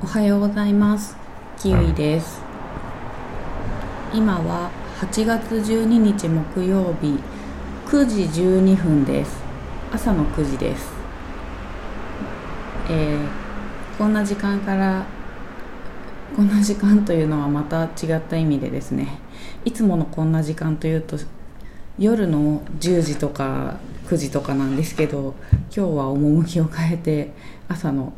おはようございます。キウイです。今は8月12日木曜日9時12分です。朝の9時です。えー、こんな時間からこんな時間というのはまた違った意味でですね。いつものこんな時間というと夜の10時とか9時とかなんですけど今日は趣を変えて朝の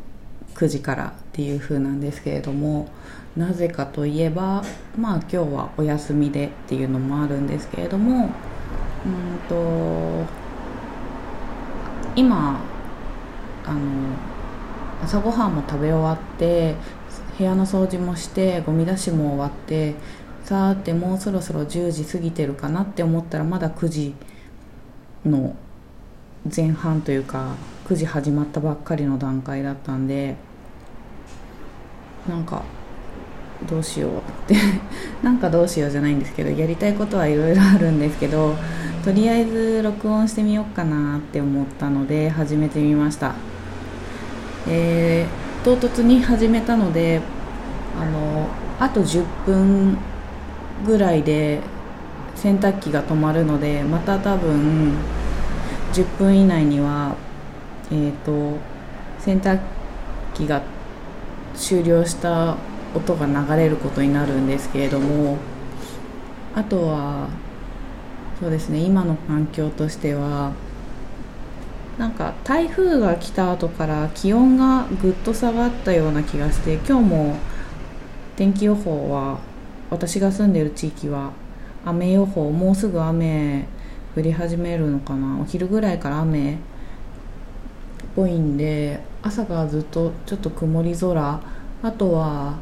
9時からっていう風なんですけれどもなぜかといえばまあ今日はお休みでっていうのもあるんですけれどもうんと今あの朝ごはんも食べ終わって部屋の掃除もしてゴミ出しも終わってさーてもうそろそろ10時過ぎてるかなって思ったらまだ9時の前半というか9時始まったばっかりの段階だったんでなんかどうしようって なんかどうしようじゃないんですけどやりたいことはいろいろあるんですけどとりあえず録音してみようかなって思ったので始めてみました。えー、唐突に始めたのであのあと10分ぐらいで洗濯機が止まるのでまた多分10分以内にはえっ、ー、と洗濯機が終了した音が流れることになるんですけれどもあとはそうですね今の環境としてはなんか台風が来た後から気温がぐっと下がったような気がして今日も天気予報は私が住んでる地域は雨予報もうすぐ雨降り始めるのかなお昼ぐらいから雨ぽいんで朝からずっとちょっと曇り空あとは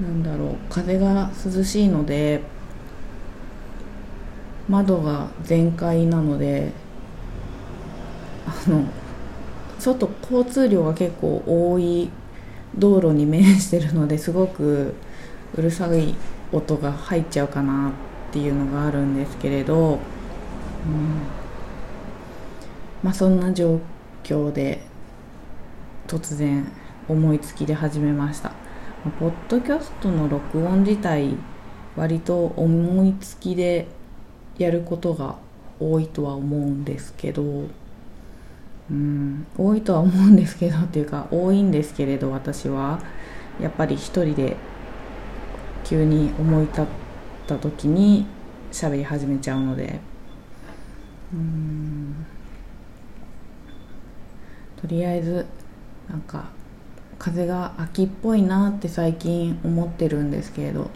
なんだろう風が涼しいので窓が全開なのであの外交通量が結構多い道路に面してるのですごくうるさい音が入っちゃうかなっていうのがあるんですけれど、うん、まあそんな状況で突然思いつきで始めました。ポッドキャストの録音自体割と思いつきでやることが多いとは思うんですけどうん多いとは思うんですけどっていうか多いんですけれど私はやっぱり一人で急に思い立った時に喋り始めちゃうので。うん。とりあえずなんか風が秋っぽいなって最近思ってるんですけれど。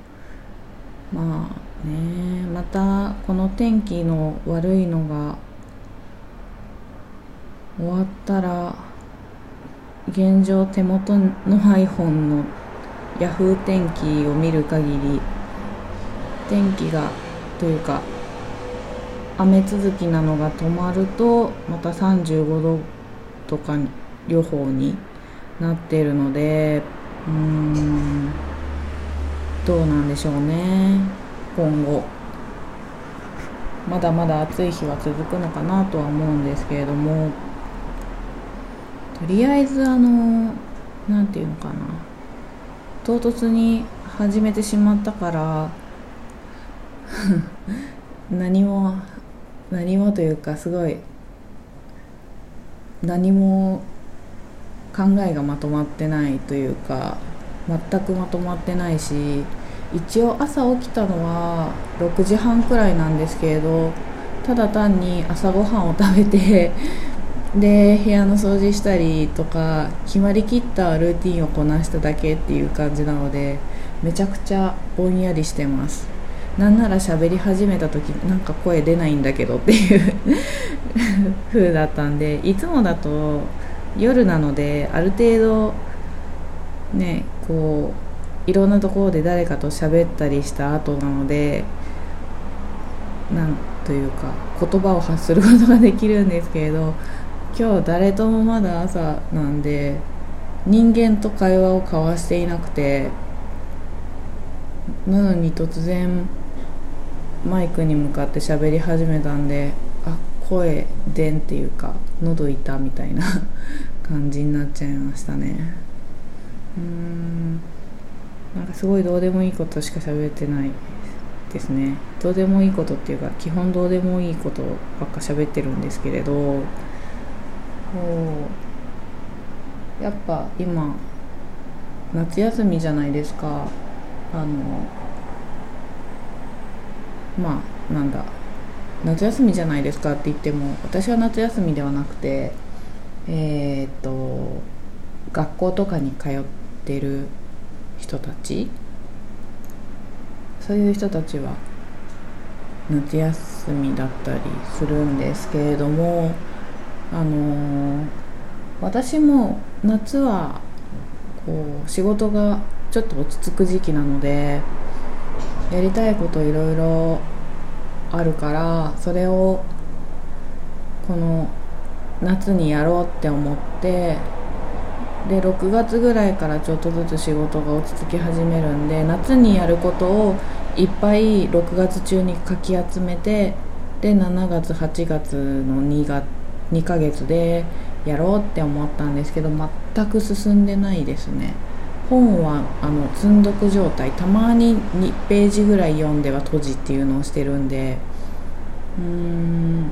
まあねまたこの天気の悪いのが終わったら現状手元の iPhone の Yahoo 天気を見る限り天気がというか雨続きなのが止まるとまた35度とか両方になっているのでうーんどうなんでしょうね。今後。まだまだ暑い日は続くのかなとは思うんですけれども。とりあえずあの何て言うのかな。唐突に始めてしまったから 何も何もというかすごい何も考えがまとまってないというか全くまとまってないし一応朝起きたのは6時半くらいなんですけれどただ単に朝ごはんを食べて で部屋の掃除したりとか決まりきったルーティンをこなしただけっていう感じなのでめちゃくちゃぼんやりしてます。なんなら喋り始めた時なんか声出ないんだけどっていう。風だったんでいつもだと夜なのである程度ねこういろんなところで誰かと喋ったりした後なのでなんというか言葉を発することができるんですけれど今日誰ともまだ朝なんで人間と会話を交わしていなくてなのに突然マイクに向かって喋り始めたんで声でんっていうか喉痛みたいな 感じになっちゃいましたね。うん。すごいどうでもいいことしか喋ってないですね。どうでもいいことっていうか基本どうでもいいことばっか喋ってるんですけれどやっぱ今夏休みじゃないですか。あのまあなんだ夏休みじゃないですかって言っても私は夏休みではなくてえー、っと学校とかに通ってる人たちそういう人たちは夏休みだったりするんですけれどもあの私も夏はこう仕事がちょっと落ち着く時期なのでやりたいこといろいろあるからそれをこの夏にやろうって思ってで6月ぐらいからちょっとずつ仕事が落ち着き始めるんで夏にやることをいっぱい6月中にかき集めてで7月8月の2月2ヶ月でやろうって思ったんですけど全く進んでないですね。本はあの積んどく状態たまに2ページぐらい読んでは閉じっていうのをしてるんでうーん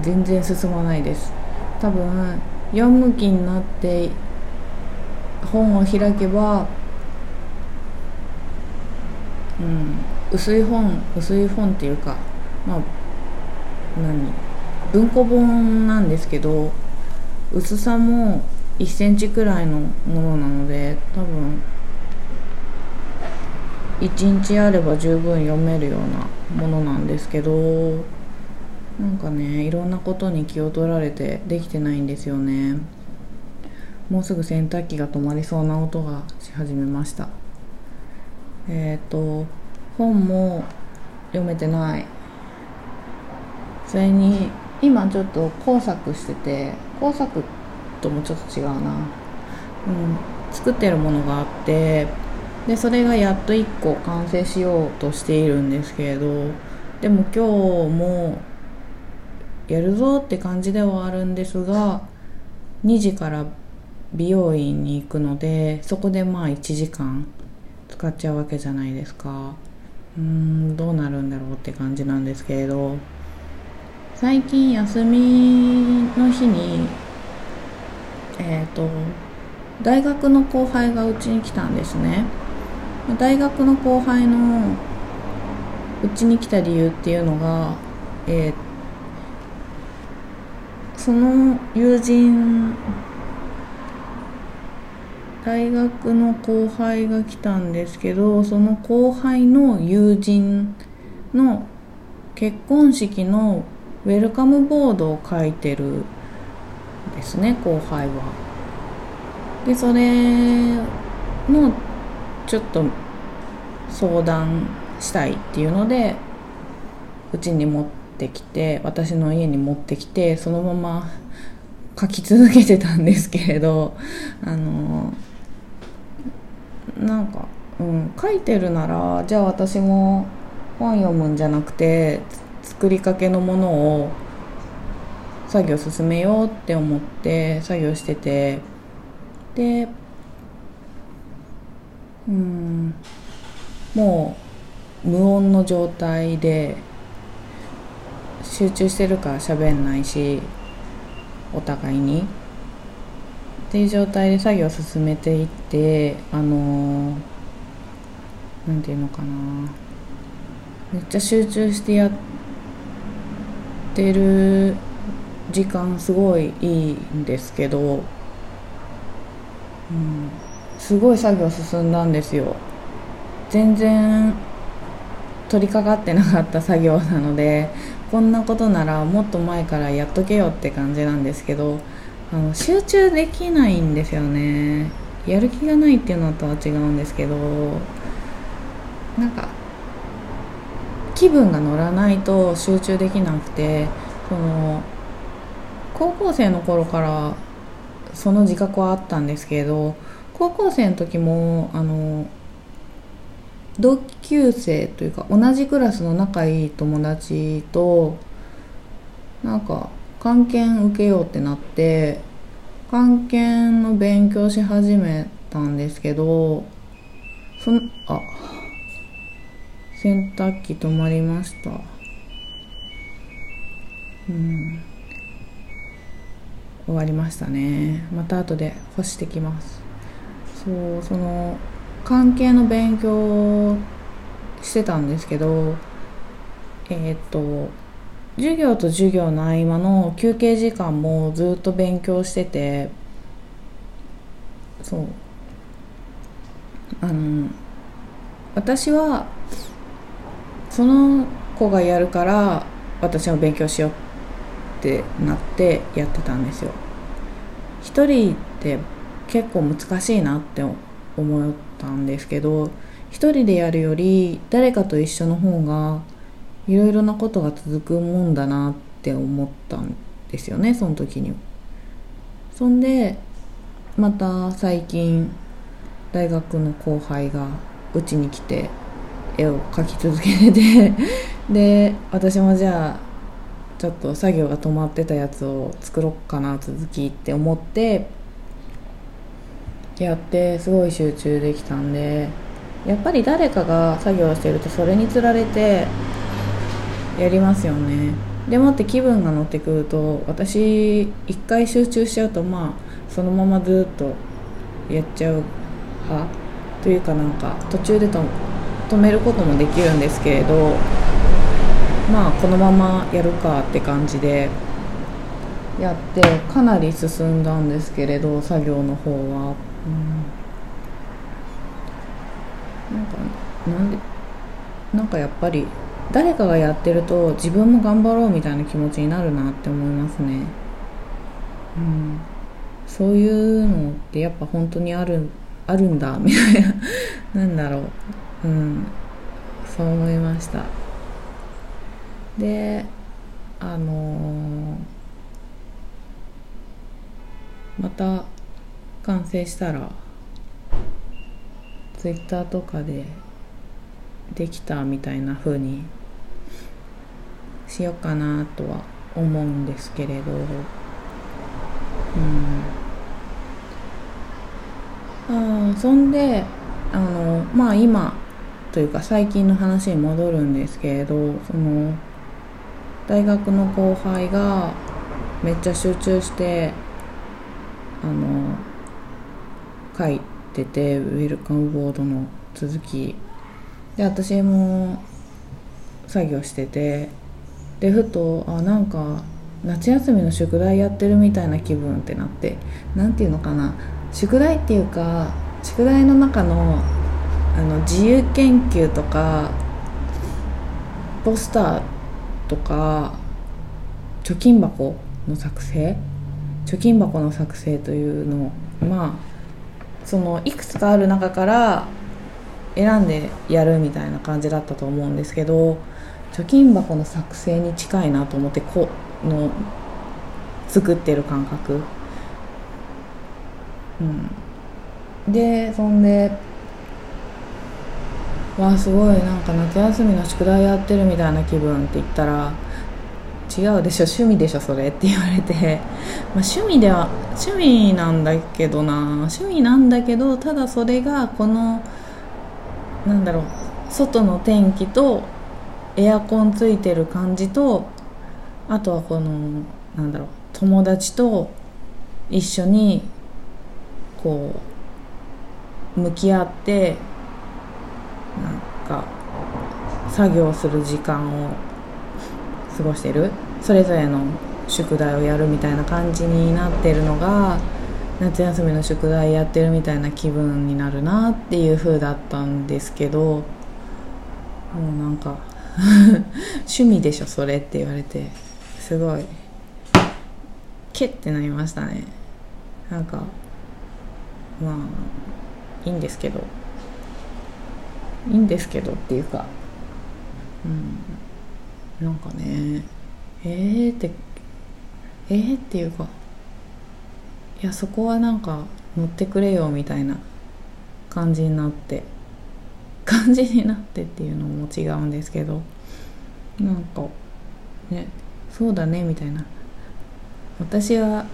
全然進まないです。多分読む気になって本を開けばうん薄い本薄い本っていうかまあ何文庫本なんですけど薄さも1センチくらいのものなので多分1日あれば十分読めるようなものなんですけどなんかねいろんなことに気を取られてできてないんですよね。もうすぐ洗濯機が止まりそうな音がし始めました。えっ、ー、と本も読めてない。それに今ちょっと工作してて工作ってともちょっと違うな、うん、作ってるものがあってでそれがやっと1個完成しようとしているんですけれどでも今日もやるぞって感じではあるんですが2時から美容院に行くのでそこでまあ1時間使っちゃうわけじゃないですか。うーんどうなるんだろうって感じなんですけれど最近休みの日にえっ、ー、と大学の後輩がうちに来たんですね。大学の後輩のうちに来た理由っていうのがえー、その友人大学の後輩が来たんですけどその後輩の友人の結婚式のウェルカムボードを書いてるですね後輩は。でそれのちょっと相談したいっていうのでうちに持ってきて私の家に持ってきてそのまま 書き続けてたんですけれどあのなんか、うん、書いてるならじゃあ私も本読むんじゃなくて作りかけのものを作業進めようって思って作業してて。でうんもう無音の状態で集中してるから喋んないしお互いに。っていう状態で作業を進めていってあの何て言うのかな。めっちゃ集中してやってる時間すごいいいんですけど、うん、すごい作業進んだんですよ。全然取り掛かってなかった作業なのでこんなことならもっと前からやっとけよって感じなんですけどあの集中できないんですよね。やる気がないっていうのとは違うんですけどなんか気分が乗らないと集中できなくてその高校生の頃からその自覚はあったんですけど高校生の時もあの同級生というか同じクラスの仲いい友達となんか漢検受けようってなって漢検の勉強し始めたんですけどそんあ洗濯機止まりました。うん。終わりましたね。また後で干してきます。そうその関係の勉強してたんですけどえー、っと授業と授業の合間の休憩時間もずっと勉強しててそう。あの私はその子がやるから私も勉強しようっってなってやってたんですよ。一人って結構難しいなって思ったんですけど一人でやるより誰かと一緒の方がいろいろなことが続くもんだなって思ったんですよねその時に。そんでまた最近大学の後輩がうちに来て絵を描き続けててで私もじゃあちょっと作業が止まってたやつを作ろうかな続きって思ってやってすごい集中できたんでやっぱり誰かが作業してるとそれにつられてやりますよね。でもって気分が乗ってくると私一回集中しちゃうとまあそのままずっとやっちゃう派というかなんか途中で止めることもできるんですけれどまあこのままやるかって感じでやってかなり進んだんですけれど作業の方は、うん、なんかなんでなんかやっぱり誰かがやってると自分も頑張ろうみたいな気持ちになるなって思いますね。うん。そういうのってやっぱ本当にあるあるんだみたいな。なんだろう。うん。そう思いましたであの、また完成したらツイッターとかでできたみたいな風にしようかなとは思うんですけれど。うん。あそんであのまあ今というか最近の話に戻るんですけれどその大学の後輩がめっちゃ集中してあの書いててウェルカムボードの続き。で私も作業しててでふとあなんか夏休みの宿題やってるみたいな気分ってなって何ていうのかな。宿題っていうか宿題の中のあの自由研究とかポスターとか貯金箱の作成？貯金箱の作成というのをまあそのいくつかある中から選んでやるみたいな感じだったと思うんですけど貯金箱の作成に近いなと思ってこの作ってる感覚。うん。でそんでわあすごい。なんか夏休みの宿題やってるみたいな気分って言ったら違うでしょ趣味でしょそれって言われて、まあ、趣味では趣味なんだけどな。趣味なんだけどただそれがこのなんだろう外の天気とエアコンついてる感じとあとはこのなんだろう友達と一緒にこう向き合ってなんか作業する時間を過ごしてる？それぞれの宿題をやるみたいな感じになってるのが夏休みの宿題やってるみたいな気分になるなっていう風だったんですけどもうなんか 趣味でしょそれって言われて。すごい。けってなりましたね。なんかまあいいんですけど。いいんですけどっていうか。うん。なんかねえーってえーっていうかいやそこはなんか乗ってくれよみたいな感じになって感じになってっていうのも違うんですけどなんかねそうだねみたいな。私は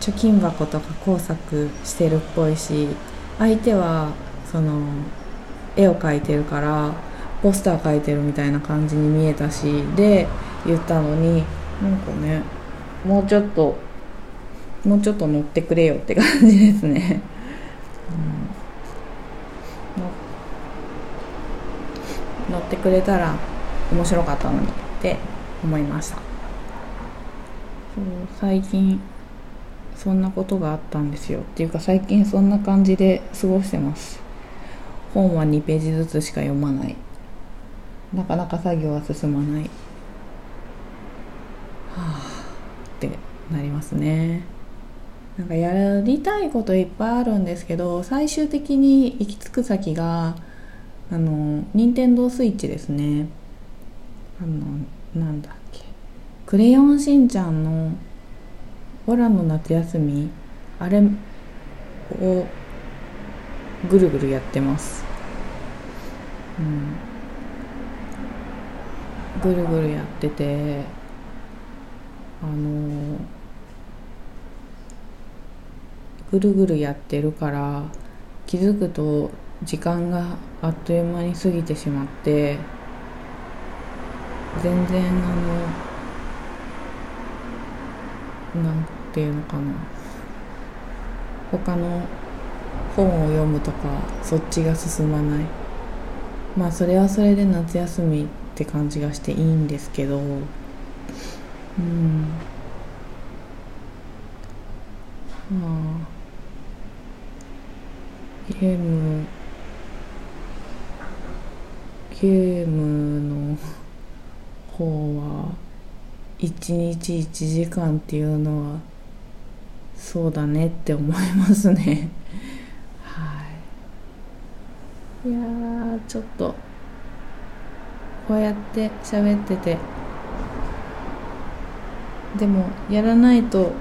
貯金箱とか工作してるっぽいし相手はその絵を描いてるからポスター描いてるみたいな感じに見えたしで言ったのになんかねもうちょっともうちょっと乗ってくれよって感じですね、うん、乗ってくれたら面白かったのにって思いました。そう最近そんなことがあったんですよ。っていうか最近そんな感じで過ごしてます。本は2ページずつしか読まない。なかなか作業は進まない。はあってなりますね。なんかやりたいこといっぱいあるんですけど最終的に行き着く先があの任天堂スイッチですね。あのなんだっけ「クレヨンしんちゃん」の「オラの夏休み」あれをぐるぐるやってます。うん。ぐるぐるやっててあのぐるぐるやってるから気づくと時間があっという間に過ぎてしまって全然あのなんていうのかな。他の本を読むとかそっちが進まない。まあそれはそれで夏休みって感じがしていいんですけど。うん。まあゲームゲームの方は1日1時間っていうのはそうだねって思いますね。いいやちょっとこうやって喋ってて。でもやらないと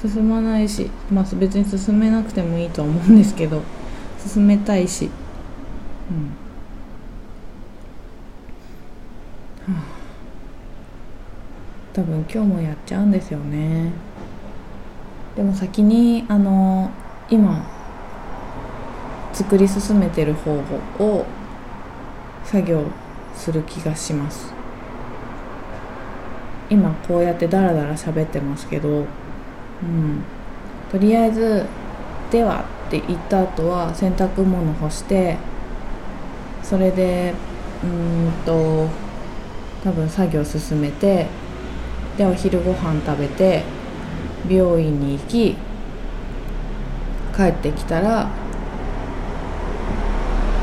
進まないしまあ別に進めなくてもいいと思うんですけど進めたいし。うん。多分今日もやっちゃうんですよね。でも先にあの今作り進めてる方法を作業する気がします。今こうやってダラダラ喋ってますけど、うん、とりあえず「では」って言った後は洗濯物干してそれでうんと多分作業進めてでお昼ご飯食べて病院に行き帰ってきたら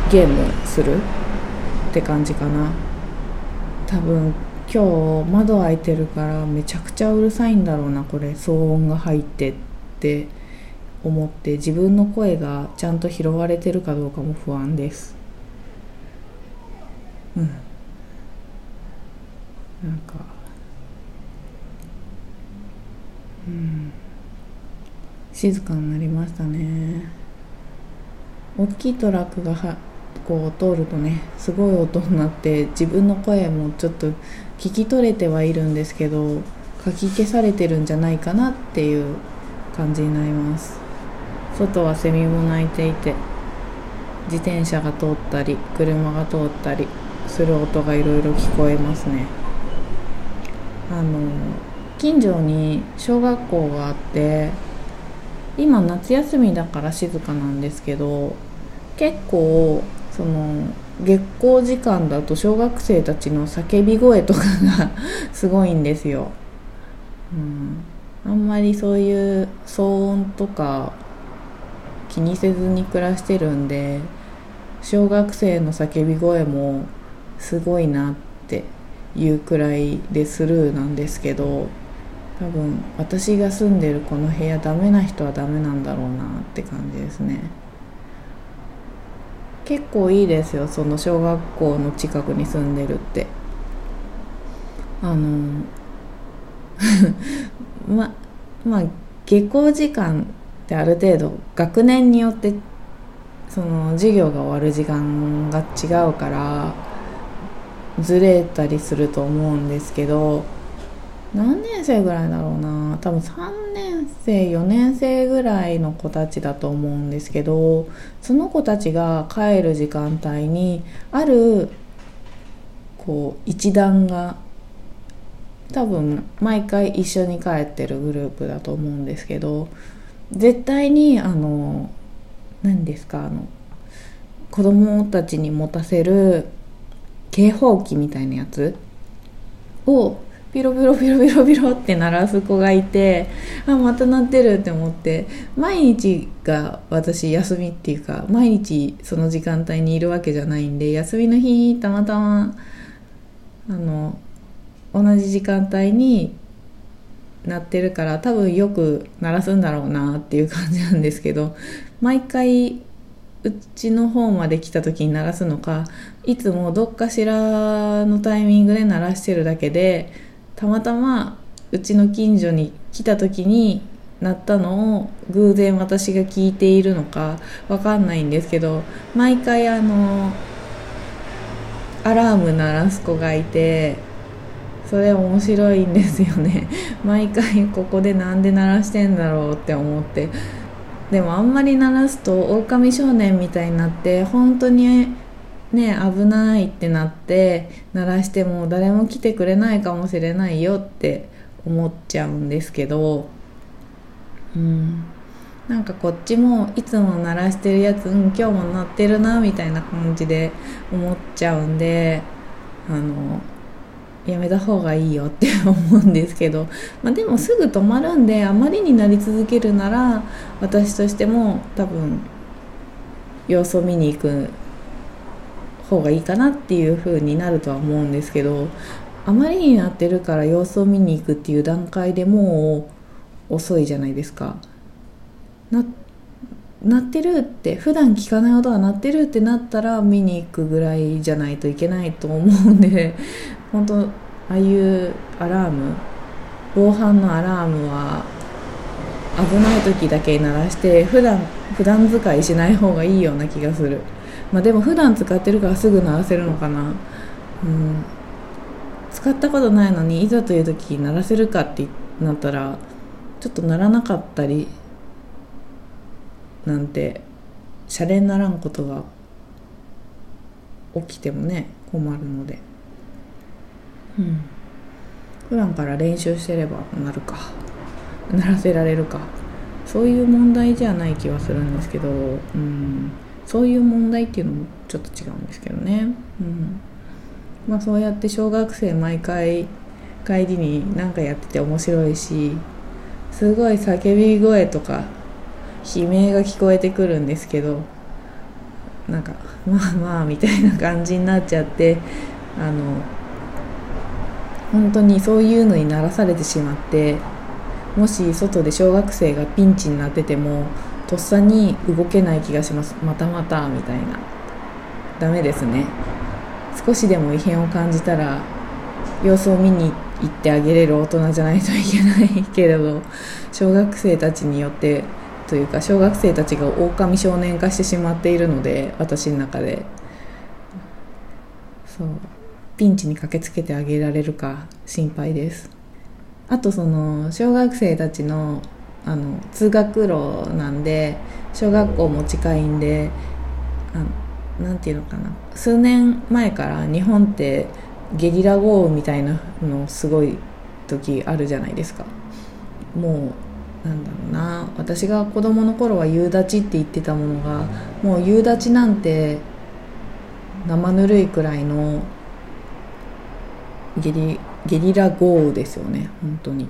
ゲームするって感じかな。多分今日窓開いてるからめちゃくちゃうるさいんだろうなこれ。騒音が入ってって思って自分の声がちゃんと拾われてるかどうかも不安です。うん。なんか。うん。静かになりましたね。大きいトラックがはこう通るとねすごい音になって自分の声もちょっと聞き取れてはいるんですけどかき消されてるんじゃないかなっていう感じになります。外はセミも鳴いていて自転車が通ったり車が通ったりする音がいろいろ聞こえますね。あの近所に小学校があって今夏休みだから静かなんですけど結構その月光時間だと小学生たちの叫び声とかが すごいんですよ、うん、あんまりそういう騒音とか気にせずに暮らしてるんで小学生の叫び声もすごいなっていうくらいでスルーなんですけど多分私が住んでるこの部屋ダメな人はダメなんだろうなって感じですね。結構いいですよその小学校の近くに住んでるって。あの ままあ下校時間ってある程度学年によってその授業が終わる時間が違うからずれたりすると思うんですけど何年生ぐらいだろうな。多分3年生4年生ぐらいの子たちだと思うんですけどその子たちが帰る時間帯にあるこう一団が多分毎回一緒に帰ってるグループだと思うんですけど絶対にあの何ですかあの子供たちに持たせる警報器みたいなやつをピロピロピロピロピロって鳴らす子がいてあまた鳴ってるって思って毎日が私休みっていうか毎日その時間帯にいるわけじゃないんで休みの日たまたまあの同じ時間帯に鳴ってるから多分よく鳴らすんだろうなっていう感じなんですけど毎回うちの方まで来た時に鳴らすのかいつもどっかしらのタイミングで鳴らしてるだけでたまたまうちの近所に来た時に鳴ったのを偶然私が聞いているのかわかんないんですけど毎回あのアラーム鳴らす子がいてそれ面白いんですよね。毎回ここでなんで鳴らしてんだろうって思って。でもあんまり鳴らすと狼少年みたいになって本当にね危ないってなって鳴らしても誰も来てくれないかもしれないよって思っちゃうんですけどうん。なんかこっちもいつも鳴らしてるやつ、うん、今日も鳴ってるなみたいな感じで思っちゃうんであのやめた方がいいよって 思うんですけど、まあ、でもすぐ止まるんであまりになり続けるなら私としても多分様子を見に行く方がいいかなっていう風になるとは思うんですけどあまりになってるから様子を見に行くっていう段階でもう遅いじゃないですか。な鳴ってるって普段聞かない音が鳴ってるってなったら見に行くぐらいじゃないといけないと思うんで 本当ああいうアラーム防犯のアラームは危ない時だけ鳴らして普段普段使いしない方がいいような気がするまあでも普段使ってるからすぐ鳴らせるのかな。うん。使ったことないのにいざという時鳴らせるかってなったらちょっと鳴らなかったりなんてシャレにならんことが起きてもね困るので。うん。普段から練習してればなるか。ならせられるか。そういう問題じゃない気はするんですけど、うん、そういう問題っていうのもちょっと違うんですけどね、うん。まあ、そうやって小学生毎回帰りに何かやってて面白いしすごい叫び声とか悲鳴が聞こえてくるんですけどなんかまあまあみたいな感じになっちゃってあの本当にそういうのにならされてしまってもし外で小学生がピンチになっててもとっさに動けない気がします。またまたみたいな。ダメですね。少しでも異変を感じたら様子を見に行ってあげれる大人じゃないといけないけれど小学生たちによってというか小学生たちが狼少年化してしまっているので私の中で。そう。ピンチに駆けつけてあげられるか心配です。あとその小学生たちのあの通学路なんで小学校も近いんで何て言うのかな。数年前から日本ってゲリラ豪雨みたいなのすごい時あるじゃないですか。もうなんだろうな。私が子供の頃は夕立って言ってたものがもう夕立なんて生ぬるいくらいのゲリゲリラ豪雨ですよね。本当に。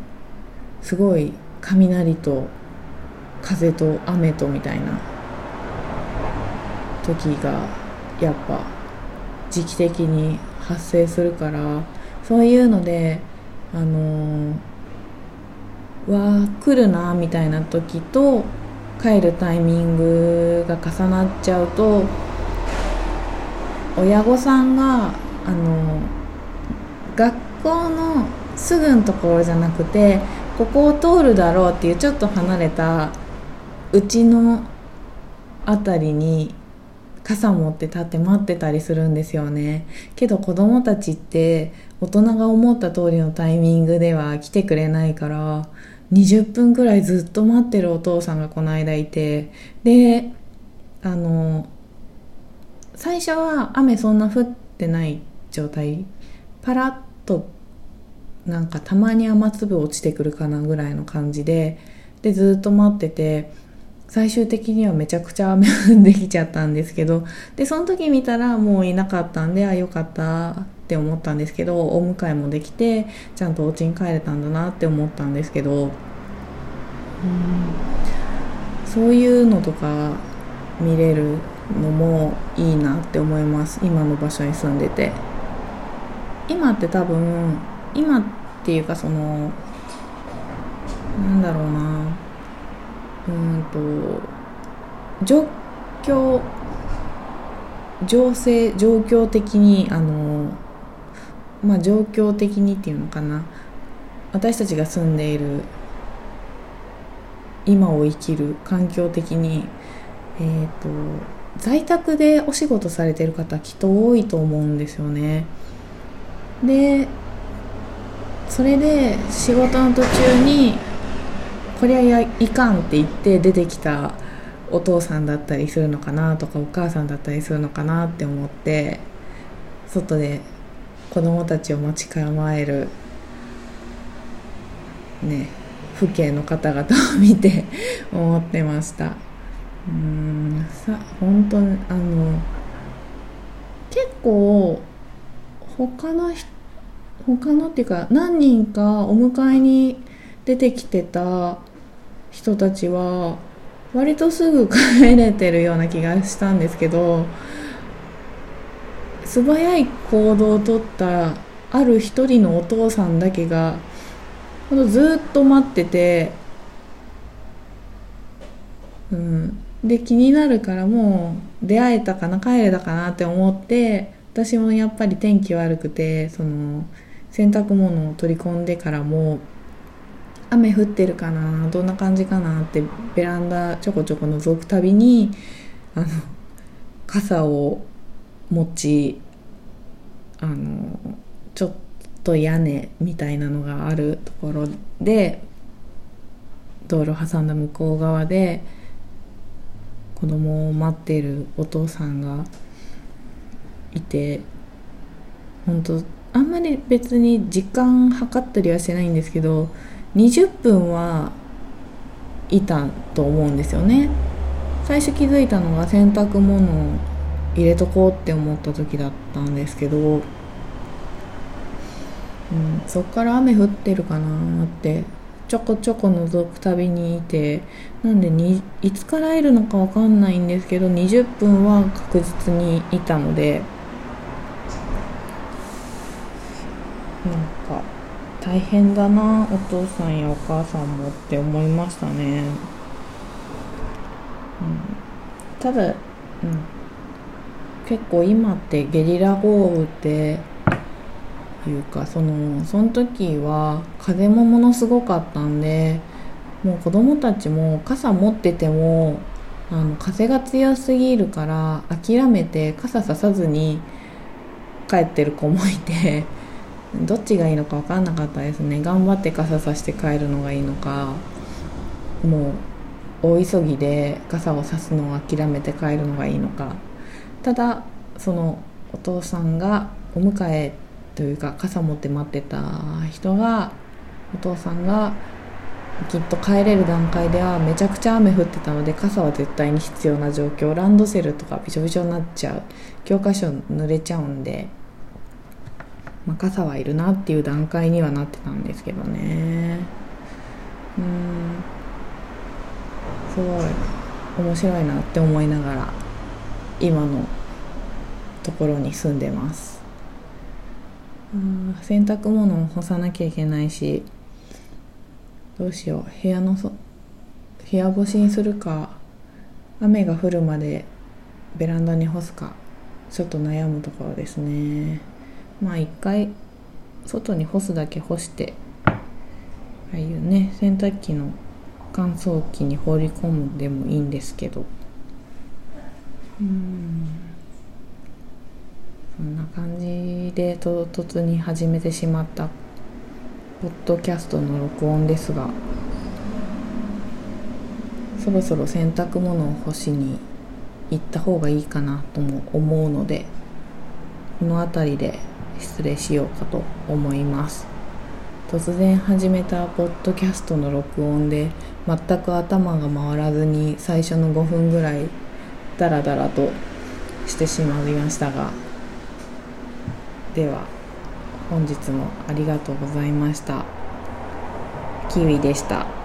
すごい雷と風と雨とみたいな時がやっぱ時期的に発生するからそういうのであのー、わ来るなみたいな時と帰るタイミングが重なっちゃうと親御さんがあの学校のすぐのところじゃなくてここを通るだろうっていうちょっと離れたうちの辺りに傘持って立って待ってたりするんですよね。けど子供たちって大人が思った通りのタイミングでは来てくれないから20分くらいずっと待ってるお父さんがこの間いてであの最初は雨そんな降ってない状態。パラッとなんかたまに雨粒落ちてくるかなぐらいの感じででずっと待ってて最終的にはめちゃくちゃ雨降んできちゃったんですけどでその時見たらもういなかったんであよかったって思ったんですけどお迎えもできてちゃんとお家に帰れたんだなって思ったんですけどうんそういうのとか見れるのもいいなって思います。今の場所に住んでて。今って多分今っていうかそのなんだろうな。うんと状況情勢状況的にあのまあ状況的にっていうのかな。私たちが住んでいる今を生きる環境的にえっ、ー、と在宅でお仕事されてる方きっと多いと思うんですよね。でそれで仕事の途中にこりゃやいかんって言って出てきたお父さんだったりするのかなとかお母さんだったりするのかなって思って外で子供たちを待ち構えるね父兄の方々を見て 思ってました。うんさ本当にあの結構他の人他のっていうか何人かお迎えに出てきてた人たちは割とすぐ帰れてるような気がしたんですけど素早い行動をとったある一人のお父さんだけがずっと待ってて、うん、で気になるからもう出会えたかな帰れたかなって思って私もやっぱり天気悪くてその洗濯物を取り込んでからも雨降ってるかなどんな感じかなってベランダちょこちょこ覗くたびにあの傘を持ちあのちょっと屋根みたいなのがあるところで道路挟んだ向こう側で子供を待ってるお父さんがいて本当あんまり別に時間計ったりはしてないんですけど20分はいたと思うんですよね。最初気づいたのが洗濯物を入れとこうって思った時だったんですけど、うん、そっから雨降ってるかなってちょこちょこ覗くたびにいてなんでにいつからいるのか分かんないんですけど20分は確実にいたのでなんか大変だなお父さんやお母さんもって思いましたね、うん、ただ、うん、結構今ってゲリラ豪雨っていうかそのその時は風もものすごかったんでもう子供たちも傘持っててもあの風が強すぎるから諦めて傘ささずに帰ってる子もいてどっちがいいのか分かんなかったですね。頑張って傘さして帰るのがいいのかもう大急ぎで傘をさすのを諦めて帰るのがいいのか。ただそのお父さんがお迎えというか傘持って待ってた人がお父さんがきっと帰れる段階ではめちゃくちゃ雨降ってたので傘は絶対に必要な状況。ランドセルとかびしょびしょになっちゃう。教科書濡れちゃうんで。まあ、傘はいるなっていう段階にはなってたんですけどね。うん。すごい面白いなって思いながら今のところに住んでます。洗濯物を干さなきゃいけないしどうしよう。部屋のそ部屋干しにするか雨が降るまでベランダに干すかちょっと悩むところですね。まあ一回外に干すだけ干してああいうね洗濯機の乾燥機に放り込むでもいいんですけど。うん。こんな感じで唐突に始めてしまったポッドキャストの録音ですが。そろそろ洗濯物を干しに行った方がいいかなとも思うのでこの辺りで失礼しようかと思います。突然始めたポッドキャストの録音で全く頭が回らずに最初の5分ぐらいダラダラとしてしまいましたがでは本日もありがとうございました。キウイでした。